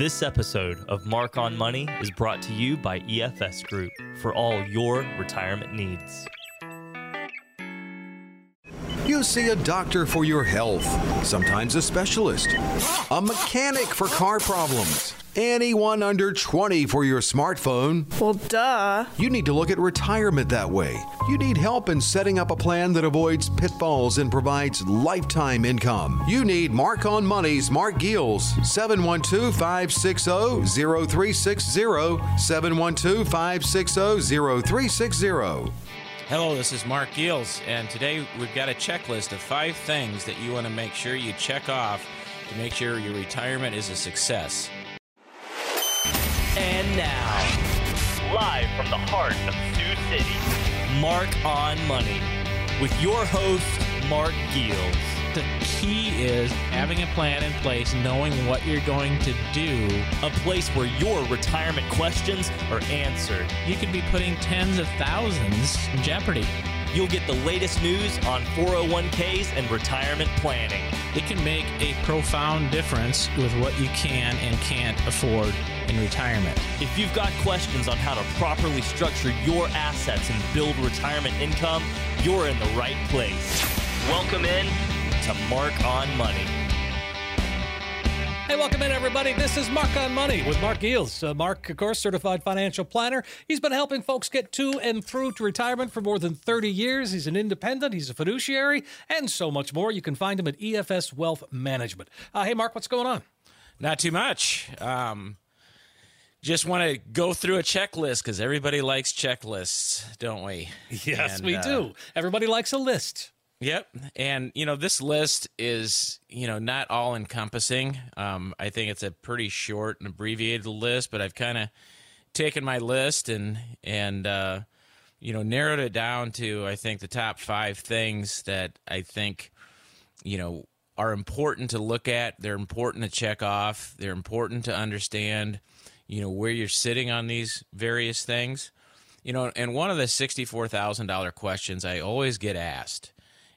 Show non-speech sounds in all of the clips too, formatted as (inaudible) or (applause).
This episode of Marc on Money is brought to you by EFS Group for all your retirement needs. See a doctor for your health, sometimes a specialist, a mechanic for car problems, anyone under 20 for your smartphone. Well, duh. You need to look at retirement that way. You need help in setting up a plan that avoids pitfalls and provides lifetime income. You need Marc on Money's Marc Geels, 712 560 0360, 712 560 0360. Hello, this is Marc Geels, and today we've got a checklist of five things that you want to make sure you check off to make sure your retirement is a success. And now, live from the heart of Sioux City, Marc on Money with your host, Marc Geels. The key is having a plan in place, knowing what you're going to do. A place where your retirement questions are answered. You could be putting tens of thousands in jeopardy. You'll get the latest news on 401ks and retirement planning. It can make a profound difference with what you can and can't afford in retirement. If you've got questions on how to properly structure your assets and build retirement income, you're in the right place. Welcome in to Marc on Money. Hey, welcome in, everybody. This is Marc on Money with Marc Geels. Uh, Marc, of course, certified financial planner. He's been helping folks get to and through to retirement for more than 30 years. He's an independent, he's a fiduciary, and so much more. You can find him at EFS Wealth Management. Uh, hey, Marc, what's going on? Not too much. Um, just want to go through a checklist because everybody likes checklists, don't we? (laughs) Yes, And, we uh, do. Everybody likes a list. Yep. And, you know, this list is, you know, not all encompassing. Um, I think it's a pretty short and abbreviated list, but I've kind of taken my list and, and, uh, you know, narrowed it down to, I think, the top five things that I think, you know, are important to look at. They're important to check off. They're important to understand, you know, where you're sitting on these various things. You know, and one of the $64,000 questions I always get asked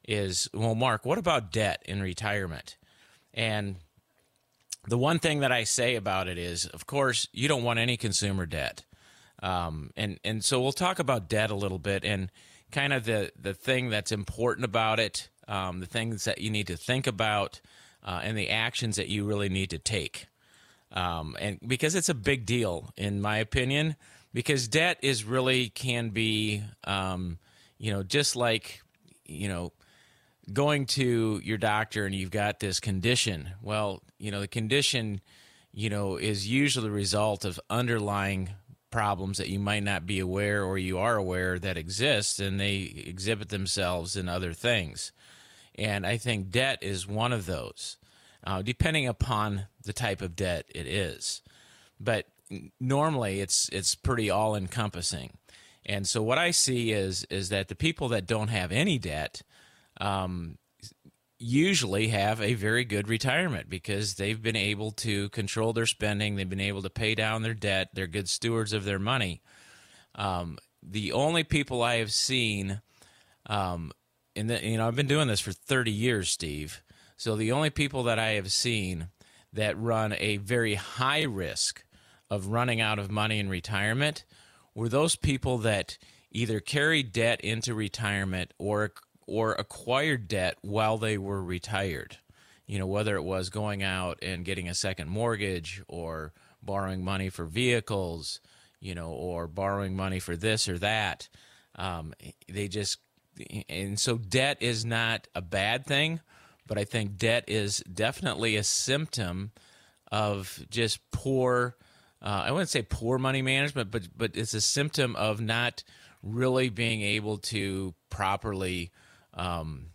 is, well, Marc, what about debt in retirement? And the one thing that I say about it is, of course, you don't want any consumer debt. Um, and, and so we'll talk about debt a little bit and kind of the, the thing that's important about it, um, the things that you need to think about, uh, and the actions that you really need to take. Um, and because it's a big deal, in my opinion, because debt is really can be, um, you know, just like, you know, going to your doctor and you've got this condition. Well, you know, the condition, you know, is usually the result of underlying problems that you might not be aware or you are aware that exist and they exhibit themselves in other things. And I think debt is one of those, uh, depending upon the type of debt it is. But normally it's it's pretty all encompassing. And so what I see is is that the people that don't have any debt um, usually have a very good retirement because they've been able to control their spending, they've been able to pay down their debt, they're good stewards of their money. Um, the only people I have seen, um, in the you know I've been doing this for thirty years, Steve. So the only people that I have seen that run a very high risk of running out of money in retirement were those people that either carried debt into retirement or or acquired debt while they were retired. You know, whether it was going out and getting a second mortgage or borrowing money for vehicles, you know, or borrowing money for this or that. Um, they just, and so debt is not a bad thing, but I think debt is definitely a symptom of just poor. Uh, I wouldn't say poor money management, but but it's a symptom of not really being able to properly, um,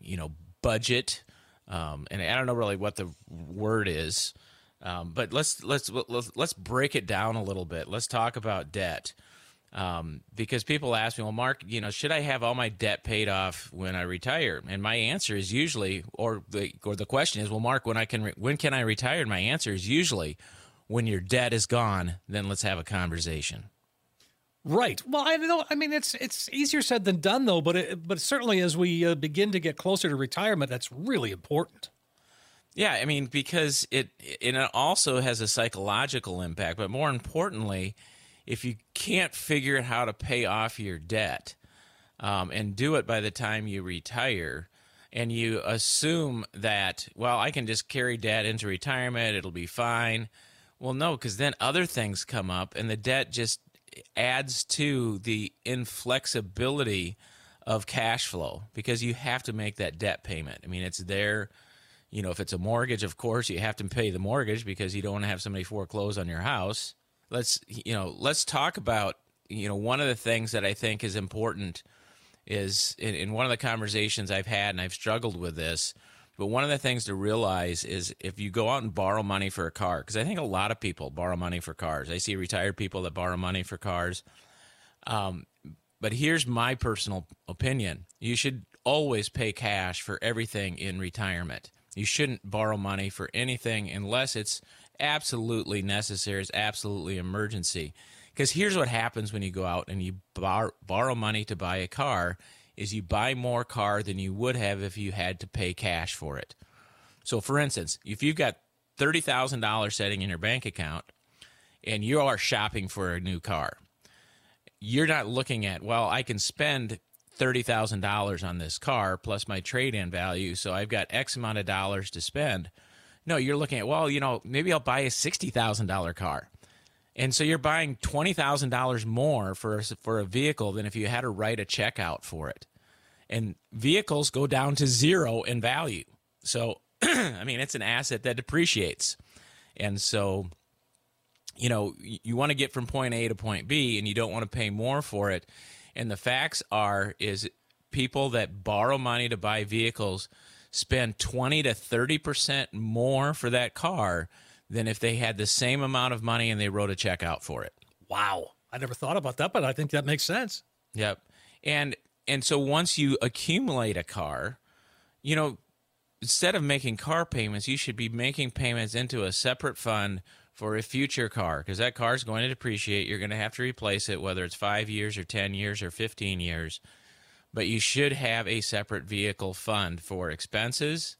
you know, budget. Um, and I don't know really what the word is, um, but let's, let's let's break it down a little bit. Let's talk about debt. Um, because people ask me, well, Marc, you know, should I have all my debt paid off when I retire? And my answer is usually, or the or the question is, well, Marc, when I can, re- when can I retire? And my answer is usually, when your debt is gone, then let's have a conversation. Right. Well, I know. I mean, it's it's easier said than done, though. But it, but certainly, as we uh, begin to get closer to retirement, that's really important. Yeah, I mean because it it also has a psychological impact, but more importantly, if you can't figure out how to pay off your debt um, and do it by the time you retire, and you assume that well, I can just carry debt into retirement, it'll be fine. Well, no, because then other things come up, and the debt just adds to the inflexibility of cash flow because you have to make that debt payment. I mean, it's there. You know, if it's a mortgage, of course, you have to pay the mortgage because you don't want to have somebody foreclose on your house. Let's, you know, let's talk about, you know, one of the things that I think is important is in, in one of the conversations I've had, and I've struggled with this, but one of the things to realize is if you go out and borrow money for a car, because I think a lot of people borrow money for cars. I see retired people that borrow money for cars. Um, but here's my personal opinion you should always pay cash for everything in retirement. You shouldn't borrow money for anything unless it's absolutely necessary, it's absolutely emergency. Because here's what happens when you go out and you bar- borrow money to buy a car is you buy more car than you would have if you had to pay cash for it. So for instance, if you've got $30,000 setting in your bank account and you are shopping for a new car, you're not looking at, well, I can spend $30,000 on this car plus my trade in value, so I've got X amount of dollars to spend. No, you're looking at, well, you know, maybe I'll buy a $60,000 car. And so you're buying $20,000 more for a, for a vehicle than if you had to write a check out for it. And vehicles go down to zero in value. So, (clears throat) I mean, it's an asset that depreciates. And so you know, you want to get from point A to point B and you don't want to pay more for it. And the facts are is people that borrow money to buy vehicles spend 20 to 30% more for that car than if they had the same amount of money and they wrote a check out for it. Wow. I never thought about that, but I think that makes sense. Yep. And and so once you accumulate a car, you know, instead of making car payments, you should be making payments into a separate fund for a future car because that car is going to depreciate. You're going to have to replace it, whether it's five years or 10 years or 15 years. But you should have a separate vehicle fund for expenses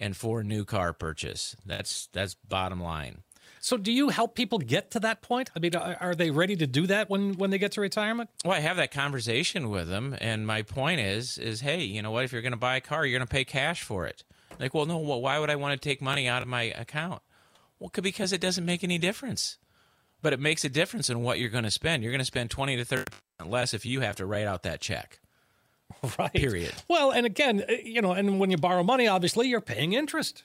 and for a new car purchase. That's that's bottom line. So, do you help people get to that point? I mean, are they ready to do that when when they get to retirement? Well, I have that conversation with them, and my point is, is hey, you know what? If you're going to buy a car, you're going to pay cash for it. Like, well, no, well, why would I want to take money out of my account? Well, because it doesn't make any difference. But it makes a difference in what you're going to spend. You're going to spend 20 to 30 less if you have to write out that check. (laughs) Right. Period. Well, and again, uh, you know, and when you borrow money, obviously you're paying interest.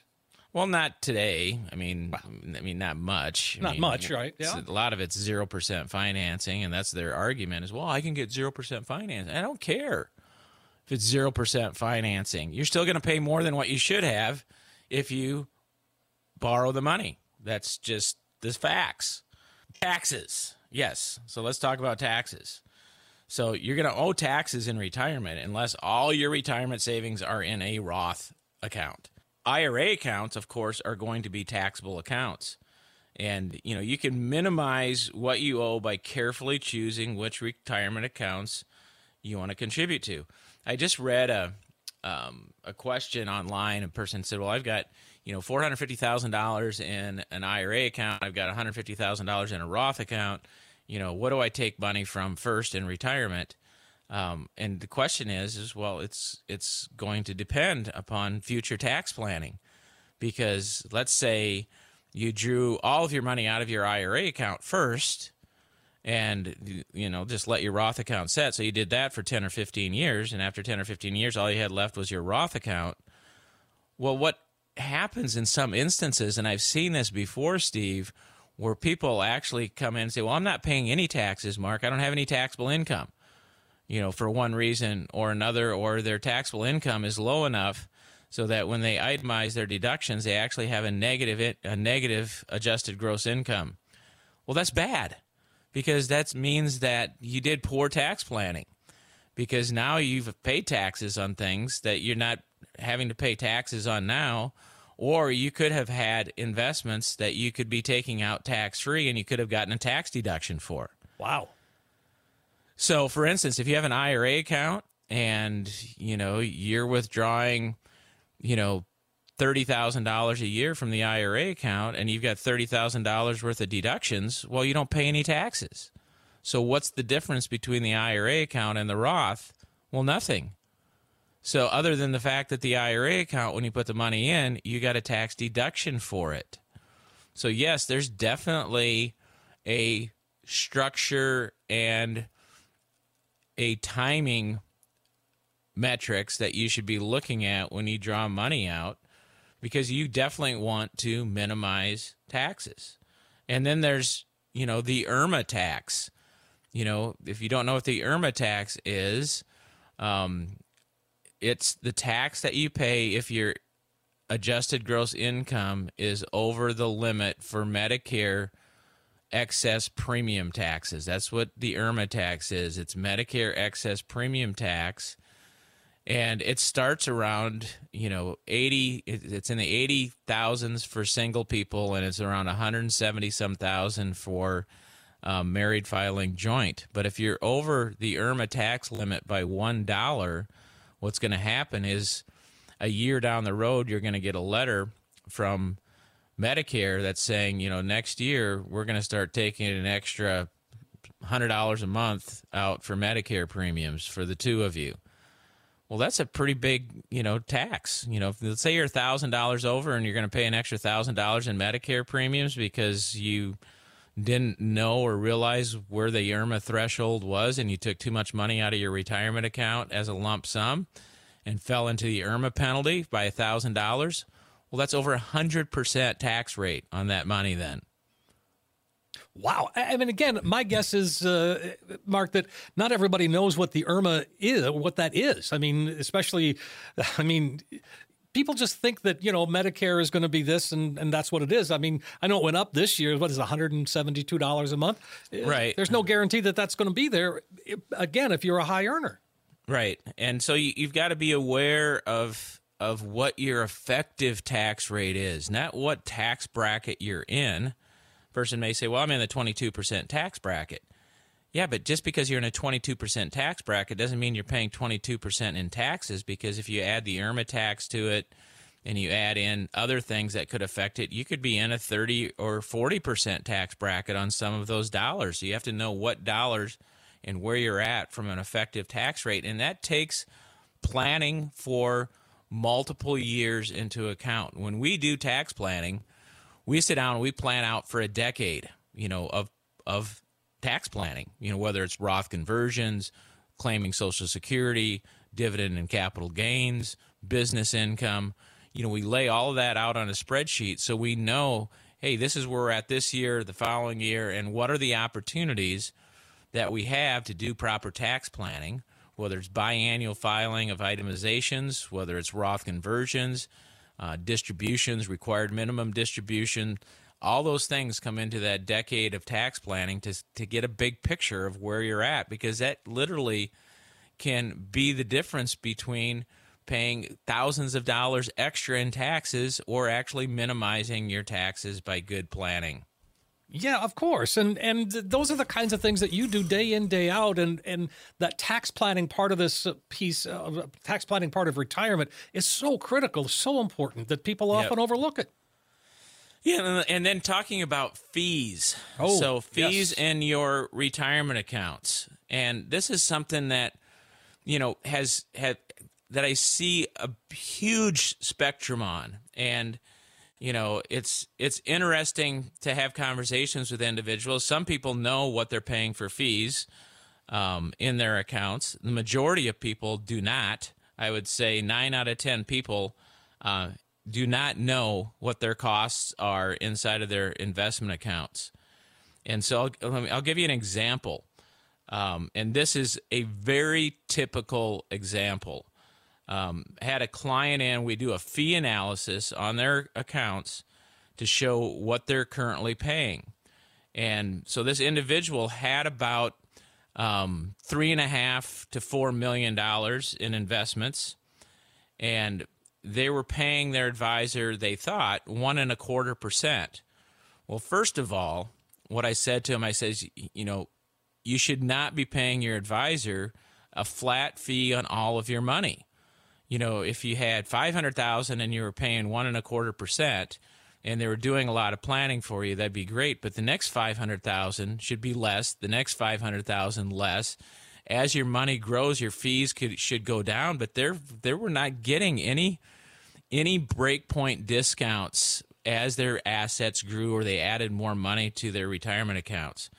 Well, not today. I mean, I mean, not much. I not mean, much, right? Yeah. A lot of it's zero percent financing, and that's their argument. Is well, I can get zero percent financing. I don't care if it's zero percent financing. You're still going to pay more than what you should have if you borrow the money. That's just the facts. Taxes. Yes. So let's talk about taxes. So you're going to owe taxes in retirement unless all your retirement savings are in a Roth account. IRA accounts, of course, are going to be taxable accounts. And you know, you can minimize what you owe by carefully choosing which retirement accounts you want to contribute to. I just read a um, a question online. A person said, "Well, I've got you know four hundred fifty thousand dollars in an IRA account. I've got one hundred fifty thousand dollars in a Roth account. You know, what do I take money from first in retirement?" Um, and the question is, is well, it's it's going to depend upon future tax planning, because let's say you drew all of your money out of your IRA account first and you know just let your Roth account set. So you did that for 10 or 15 years and after 10 or 15 years all you had left was your Roth account. Well, what happens in some instances and I've seen this before, Steve, where people actually come in and say, "Well, I'm not paying any taxes, Marc. I don't have any taxable income." You know, for one reason or another or their taxable income is low enough so that when they itemize their deductions, they actually have a negative a negative adjusted gross income. Well, that's bad because that means that you did poor tax planning because now you've paid taxes on things that you're not having to pay taxes on now or you could have had investments that you could be taking out tax free and you could have gotten a tax deduction for. Wow. So for instance, if you have an IRA account and you know you're withdrawing, you know, $30,000 a year from the IRA account and you've got $30,000 worth of deductions, well, you don't pay any taxes. So, what's the difference between the IRA account and the Roth? Well, nothing. So, other than the fact that the IRA account, when you put the money in, you got a tax deduction for it. So, yes, there's definitely a structure and a timing metrics that you should be looking at when you draw money out because you definitely want to minimize taxes. And then there's, you know, the IRMAA tax. You know, if you don't know what the IRMAA tax is, um, it's the tax that you pay if your adjusted gross income is over the limit for Medicare excess premium taxes. That's what the IRMAA tax is. It's Medicare excess premium tax and it starts around you know 80 it's in the 80 thousands for single people and it's around 170 some thousand for um, married filing joint but if you're over the IRMAA tax limit by one dollar what's going to happen is a year down the road you're going to get a letter from medicare that's saying you know next year we're going to start taking an extra $100 a month out for medicare premiums for the two of you well, that's a pretty big, you know, tax. You know, let's say you're thousand dollars over and you're going to pay an extra thousand dollars in Medicare premiums because you didn't know or realize where the IRMAA threshold was, and you took too much money out of your retirement account as a lump sum, and fell into the IRMAA penalty by a thousand dollars. Well, that's over a hundred percent tax rate on that money then. Wow. I mean, again, my guess is, uh, Marc, that not everybody knows what the IRMAA is, what that is. I mean, especially, (laughs) I mean, people just think that, you know, Medicare is going to be this and, and that's what it is. I mean, I know it went up this year. What is it, $172 a month? Uh, right. There's no guarantee that that's going to be there, again, if you're a high earner. Right. And so you, you've got to be aware of of what your effective tax rate is, not what tax bracket you're in person may say, well, I'm in the 22% tax bracket. Yeah, but just because you're in a 22% tax bracket doesn't mean you're paying 22% in taxes because if you add the IRMAA tax to it and you add in other things that could affect it, you could be in a 30 or 40% tax bracket on some of those dollars. So you have to know what dollars and where you're at from an effective tax rate. And that takes planning for multiple years into account. When we do tax planning, we sit down and we plan out for a decade, you know, of of tax planning, you know, whether it's Roth conversions, claiming Social Security, dividend and capital gains, business income. You know, we lay all of that out on a spreadsheet so we know, hey, this is where we're at this year, the following year, and what are the opportunities that we have to do proper tax planning, whether it's biannual filing of itemizations, whether it's Roth conversions, uh, distributions, required minimum distribution. All those things come into that decade of tax planning to, to get a big picture of where you're at because that literally can be the difference between paying thousands of dollars extra in taxes or actually minimizing your taxes by good planning. Yeah, of course, and and those are the kinds of things that you do day in day out, and and that tax planning part of this piece, uh, tax planning part of retirement is so critical, so important that people often yep. overlook it. Yeah, and then talking about fees. Oh, so fees yes. in your retirement accounts, and this is something that you know has had that I see a huge spectrum on, and you know it's it's interesting to have conversations with individuals. Some people know what they're paying for fees um, in their accounts. The majority of people do not. I would say nine out of ten people uh, do not know what their costs are inside of their investment accounts and so i'll, I'll give you an example um, and this is a very typical example um, had a client in. We do a fee analysis on their accounts to show what they're currently paying. And so this individual had about um, three and a half to four million dollars in investments, and they were paying their advisor, they thought, one and a quarter percent. Well, first of all, what I said to him, I says, you know, you should not be paying your advisor a flat fee on all of your money you know, if you had 500,000 and you were paying one and a quarter percent and they were doing a lot of planning for you, that'd be great. But the next 500,000 should be less, the next 500,000 less. As your money grows, your fees could, should go down, but they're, they were not getting any, any breakpoint discounts as their assets grew or they added more money to their retirement accounts.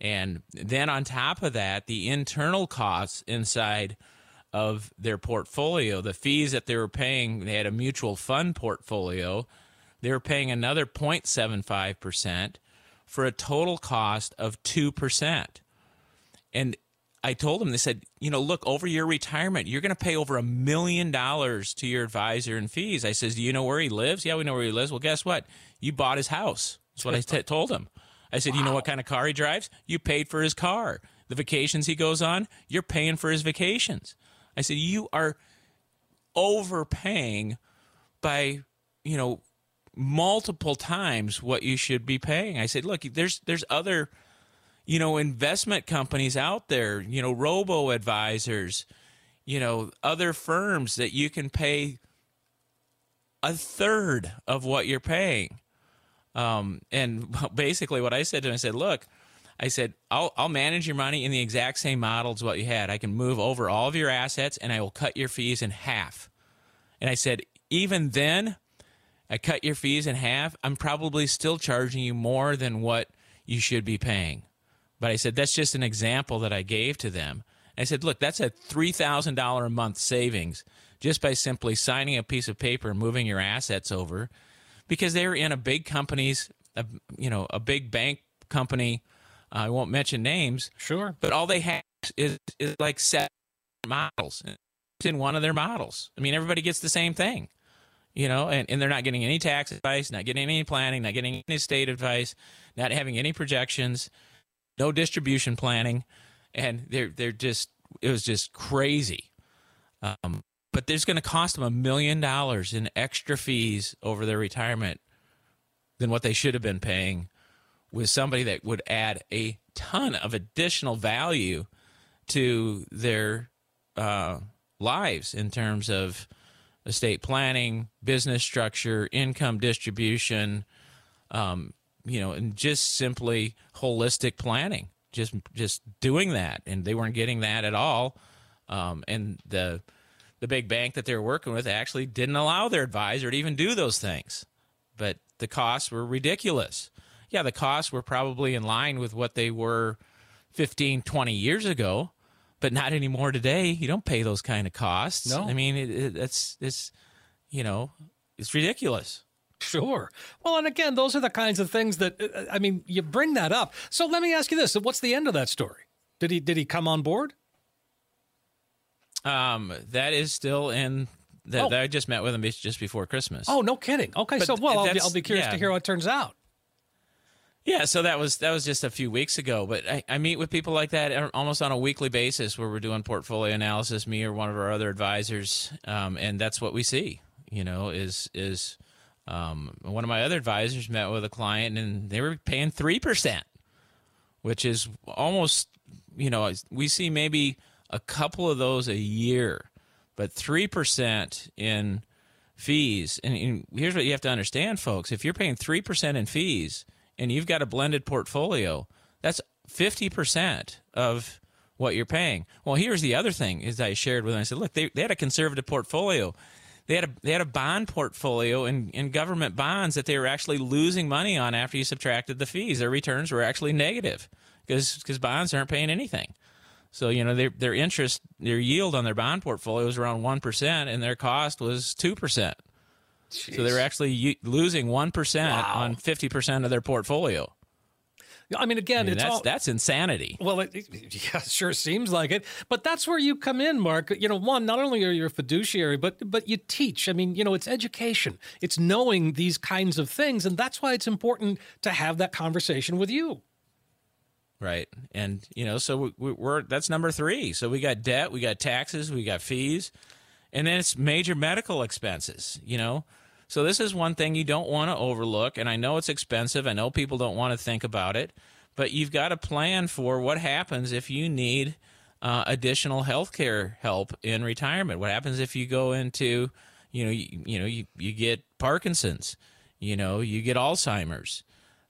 And then on top of that, the internal costs inside of their portfolio, the fees that they were paying, they had a mutual fund portfolio, they were paying another 0.75% for a total cost of 2%. And I told them, they said, you know, look, over your retirement, you're going to pay over a million dollars to your advisor in fees. I says, do you know where he lives? Yeah, we know where he lives. Well, guess what? You bought his house. That's what I t- (laughs) told him. I said, wow. you know what kind of car he drives? You paid for his car. The vacations he goes on, you're paying for his vacations. I said, you are overpaying by, you know, multiple times what you should be paying. I said, look, there's there's other, you know, investment companies out there, you know, robo advisors, you know, other firms that you can pay a third of what you're paying. Um, and (laughs) basically, what I said to him, I said, "Look, I said I'll I'll manage your money in the exact same model as what you had. I can move over all of your assets, and I will cut your fees in half." And I said, even then, I cut your fees in half. I'm probably still charging you more than what you should be paying. But I said that's just an example that I gave to them. I said, look, that's a three thousand dollar a month savings just by simply signing a piece of paper and moving your assets over because they're in a big company's, a, you know, a big bank company. Uh, I won't mention names. Sure. But all they have is, is like seven models it's in one of their models. I mean, everybody gets the same thing, you know, and, and they're not getting any tax advice, not getting any planning, not getting any state advice, not having any projections, no distribution planning. And they're, they're just, it was just crazy. Um, but there's going to cost them a million dollars in extra fees over their retirement than what they should have been paying with somebody that would add a ton of additional value to their uh, lives in terms of estate planning, business structure, income distribution, um, you know, and just simply holistic planning. Just just doing that, and they weren't getting that at all. Um, and the the big bank that they were working with actually didn't allow their advisor to even do those things. But the costs were ridiculous. Yeah, the costs were probably in line with what they were 15, 20 years ago, but not anymore today. You don't pay those kind of costs. No. I mean, it, it, it's, it's, you know, it's ridiculous. Sure. Well, and again, those are the kinds of things that uh, I mean, you bring that up. So let me ask you this: What's the end of that story? Did he did he come on board? Um, that is still in. That, oh. I just met with him just before Christmas. Oh, no kidding. Okay, but so well, I'll be, I'll be, curious yeah. to hear how it turns out. Yeah, so that was that was just a few weeks ago. But I, I, meet with people like that almost on a weekly basis, where we're doing portfolio analysis. Me or one of our other advisors, um, and that's what we see. You know, is is um, one of my other advisors met with a client, and they were paying three percent, which is almost you know we see maybe a couple of those a year, but 3% in fees. And, and, here's what you have to understand, folks. If you're paying 3% in fees and you've got a blended portfolio, that's 50% of what you're paying. Well, here's the other thing is I shared with them. I said, look, they, they had a conservative portfolio. They had a they had a bond portfolio in, in government bonds that they were actually losing money on after you subtracted the fees. Their returns were actually negative because because bonds aren't paying anything. So you know their their interest, their yield on their bond portfolio was around one percent, and their cost was two percent. So they were actually losing one wow. on fifty percent of their portfolio. I mean, again, I mean, it's that's all, that's insanity. Well, it, (laughs) it, yeah, sure seems like it, but that's where you come in, Marc. You know, one, not only are you a fiduciary, but but you teach. I mean, you know, it's education, it's knowing these kinds of things, and that's why it's important to have that conversation with you. Right. And, you know, so we, we're, that's number three. So we got debt, we got taxes, we got fees, and then it's major medical expenses, you know? So this is one thing you don't want to overlook. And I know it's expensive. I know people don't want to think about it, but you've got to plan for what happens if you need uh, additional health care help in retirement? What happens if you go into, you know, you, you know, you, you get Parkinson's, you know, you get Alzheimer's,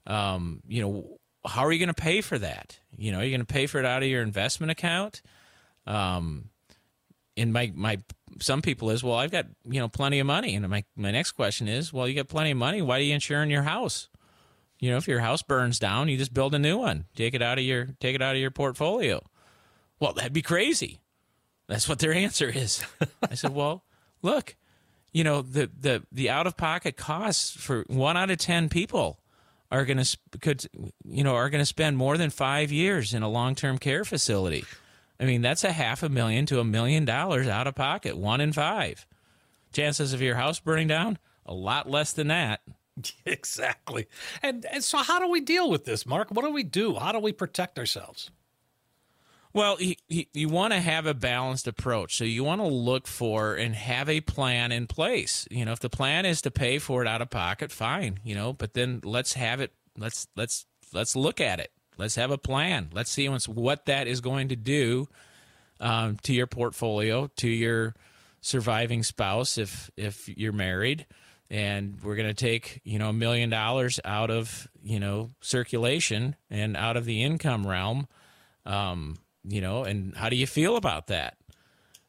um, you know, how are you going to pay for that? You know, are you going to pay for it out of your investment account? Um, and my my some people is well, I've got you know plenty of money, and my my next question is, well, you got plenty of money, why do you insure in your house? You know, if your house burns down, you just build a new one, take it out of your take it out of your portfolio. Well, that'd be crazy. That's what their answer is. I said, well, (laughs) look, you know the the the out of pocket costs for one out of ten people are going to could you know are going to spend more than five years in a long term care facility. I mean, that's a half a million to a million dollars out of pocket, one in five. Chances of your house burning down, a lot less than that. (laughs) Exactly. And, and so, how do we deal with this, Marc? What do we do? How do we protect ourselves? Well, you, you want to have a balanced approach. So you want to look for and have a plan in place. You know, if the plan is to pay for it out of pocket, fine. You know, but then let's have it. Let's let's let's look at it. Let's have a plan. Let's see what that is going to do um, to your portfolio, to your surviving spouse if if you're married, and we're going to take you know a million dollars out of you know circulation and out of the income realm. Um, you know, and how do you feel about that?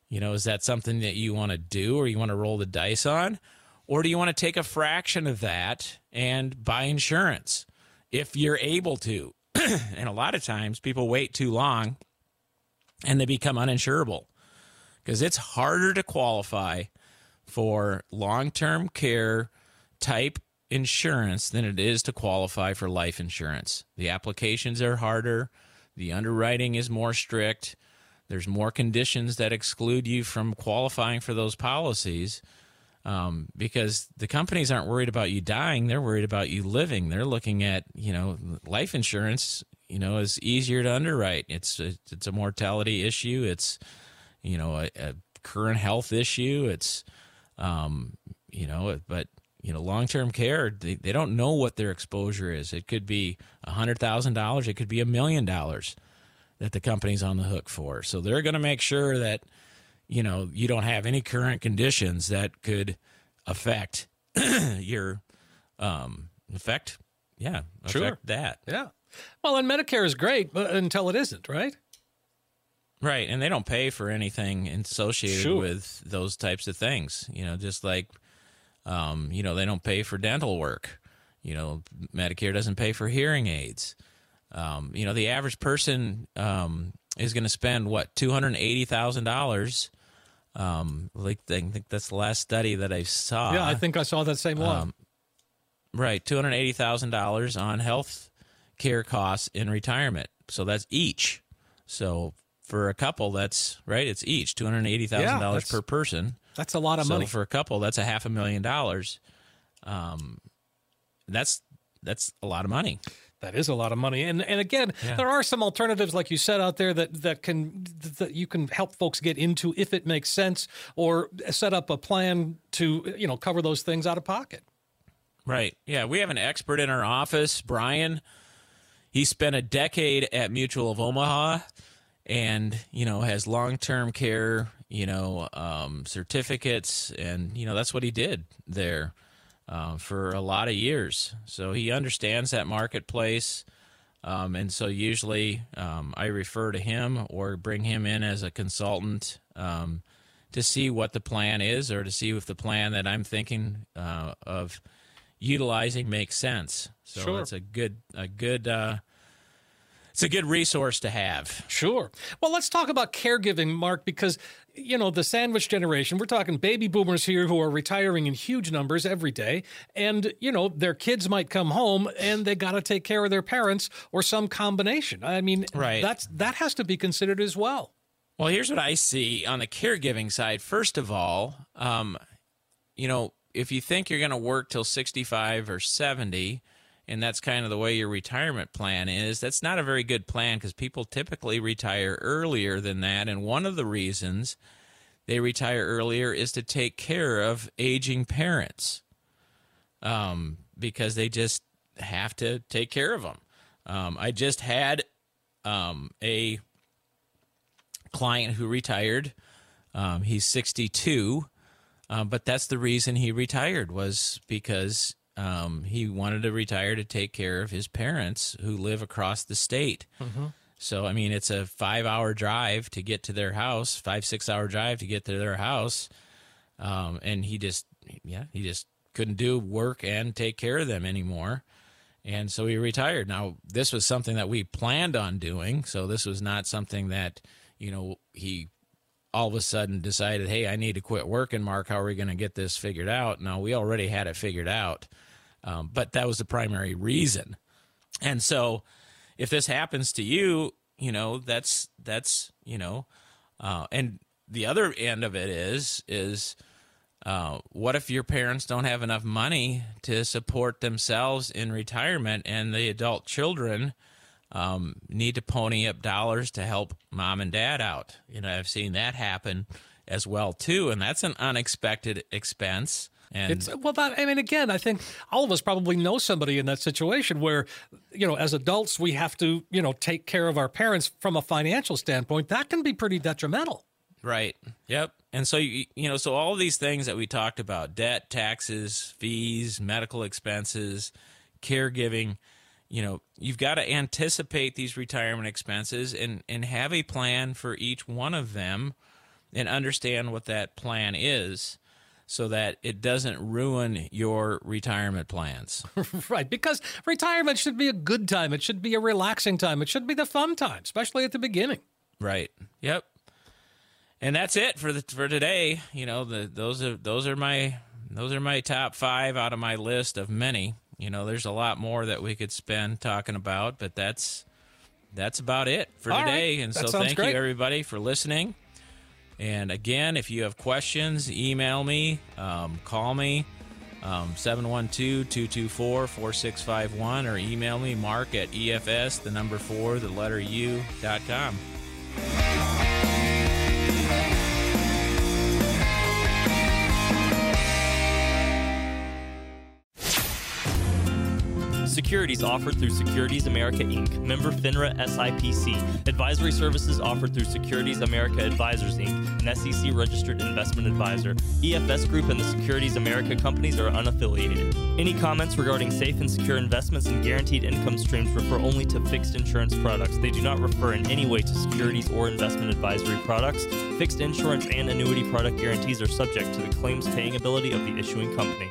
You know, is that something that you want to do or you want to roll the dice on? Or do you want to take a fraction of that and buy insurance if you're able to? (clears throat) and a lot of times people wait too long and they become uninsurable because it's harder to qualify for long term care type insurance than it is to qualify for life insurance. The applications are harder, the underwriting is more strict, there's more conditions that exclude you from qualifying for those policies. Um, because the companies aren't worried about you dying; they're worried about you living. They're looking at you know life insurance. You know, is easier to underwrite. It's a, it's a mortality issue. It's you know a, a current health issue. It's um, you know, but you know, long term care they, they don't know what their exposure is. It could be a hundred thousand dollars. It could be a million dollars that the company's on the hook for. So they're going to make sure that you know you don't have any current conditions that could affect (clears throat) your um affect yeah affect Sure. that Yeah. Well, and Medicare is great, but until it isn't, right? right and they don't pay for anything associated Sure. with those types of things you know just like um you know they don't pay for dental work you know medicare doesn't pay for hearing aids um you know the average person um is going to spend what $280,000 um like I think that's the last study that I saw yeah, I think I saw that same one. Um, Right, two hundred eighty thousand dollars on health care costs in retirement. So that's each. So for a couple, that's right. It's each two hundred eighty thousand Yeah, dollars per person. That's a lot of so money. for a couple, that's a half a million dollars. Um, that's that's a lot of money. That is a lot of money, and and again, there are some alternatives, like you said out there, that that can that you can help folks get into if it makes sense, or set up a plan to you know cover those things out of pocket. Right. Yeah, we have an expert in our office, Brian. He spent a decade at Mutual of Omaha and, you know, has long-term care, you know, um, certificates and, you know, that's what he did there uh, for a lot of years. So he understands that marketplace. Um, and so usually um, I refer to him or bring him in as a consultant um, to see what the plan is or to see if the plan that I'm thinking uh, of utilizing makes sense. So Sure. it's a good a good uh, it's a good resource to have. Sure. Well, let's talk about caregiving, Mark, because, you know, the sandwich generation, we're talking baby boomers here who are retiring in huge numbers every day. And, you know, their kids might come home and they got to take care of their parents or some combination. I mean, Right. that's that has to be considered as well. Well, here's what I see on the caregiving side. First of all, um, you know, if you think you're going to work till 65 or 70, and that's kind of the way your retirement plan is, that's not a very good plan because people typically retire earlier than that. And one of the reasons they retire earlier is to take care of aging parents um, because they just have to take care of them. Um, I just had um, a client who retired. Um, he's 62, uh, but that's the reason he retired was because um, he wanted to retire to take care of his parents who live across the state. Mm-hmm. So, I mean, it's a five hour drive to get to their house, five, six hour drive to get to their house. Um, and he just, yeah, he just couldn't do work and take care of them anymore. And so he retired. Now, this was something that we planned on doing. So this was not something that, you know, he all of a sudden decided, hey, I need to quit working, Marc. How are we going to get this figured out? No, we already had it figured out. Um, but that was the primary reason. And so if this happens to you, you know, that's, that's, you know, uh, and the other end of it is, is, uh, what if your parents don't have enough money to support themselves in retirement and the adult children um, need to pony up dollars to help mom and dad out? You know, I've seen that happen as well too, and that's an unexpected expense. And it's well, that, I mean, again, I think all of us probably know somebody in that situation where, you know, as adults, we have to, you know, take care of our parents from a financial standpoint. That can be pretty detrimental. Right. Yep. And so you you know so all these things that we talked about debt, taxes, fees, medical expenses, caregiving, you know, you've got to anticipate these retirement expenses and and have a plan for each one of them and understand what that plan is so that it doesn't ruin your retirement plans. (laughs) right, because retirement should be a good time. It should be a relaxing time. It should be the fun time, especially at the beginning. Right. Yep and that's it for the for today. You know, the those are those are my those are my top five out of my list of many. You know, there's a lot more that we could spend talking about, but that's that's about it for All today. right. And that so thank great. you everybody for listening. And again, if you have questions, email me, um, call me, um, 712-224-4651, or email me, mark at EFS, the number four, the letter U, dot com. Securities offered through Securities America Inc., member FINRA SIPC. Advisory services offered through Securities America Advisors Inc., an SEC registered investment advisor. EFS Group and the Securities America companies are unaffiliated. Any comments regarding safe and secure investments and guaranteed income streams refer only to fixed insurance products. They do not refer in any way to securities or investment advisory products. Fixed insurance and annuity product guarantees are subject to the claims paying ability of the issuing company.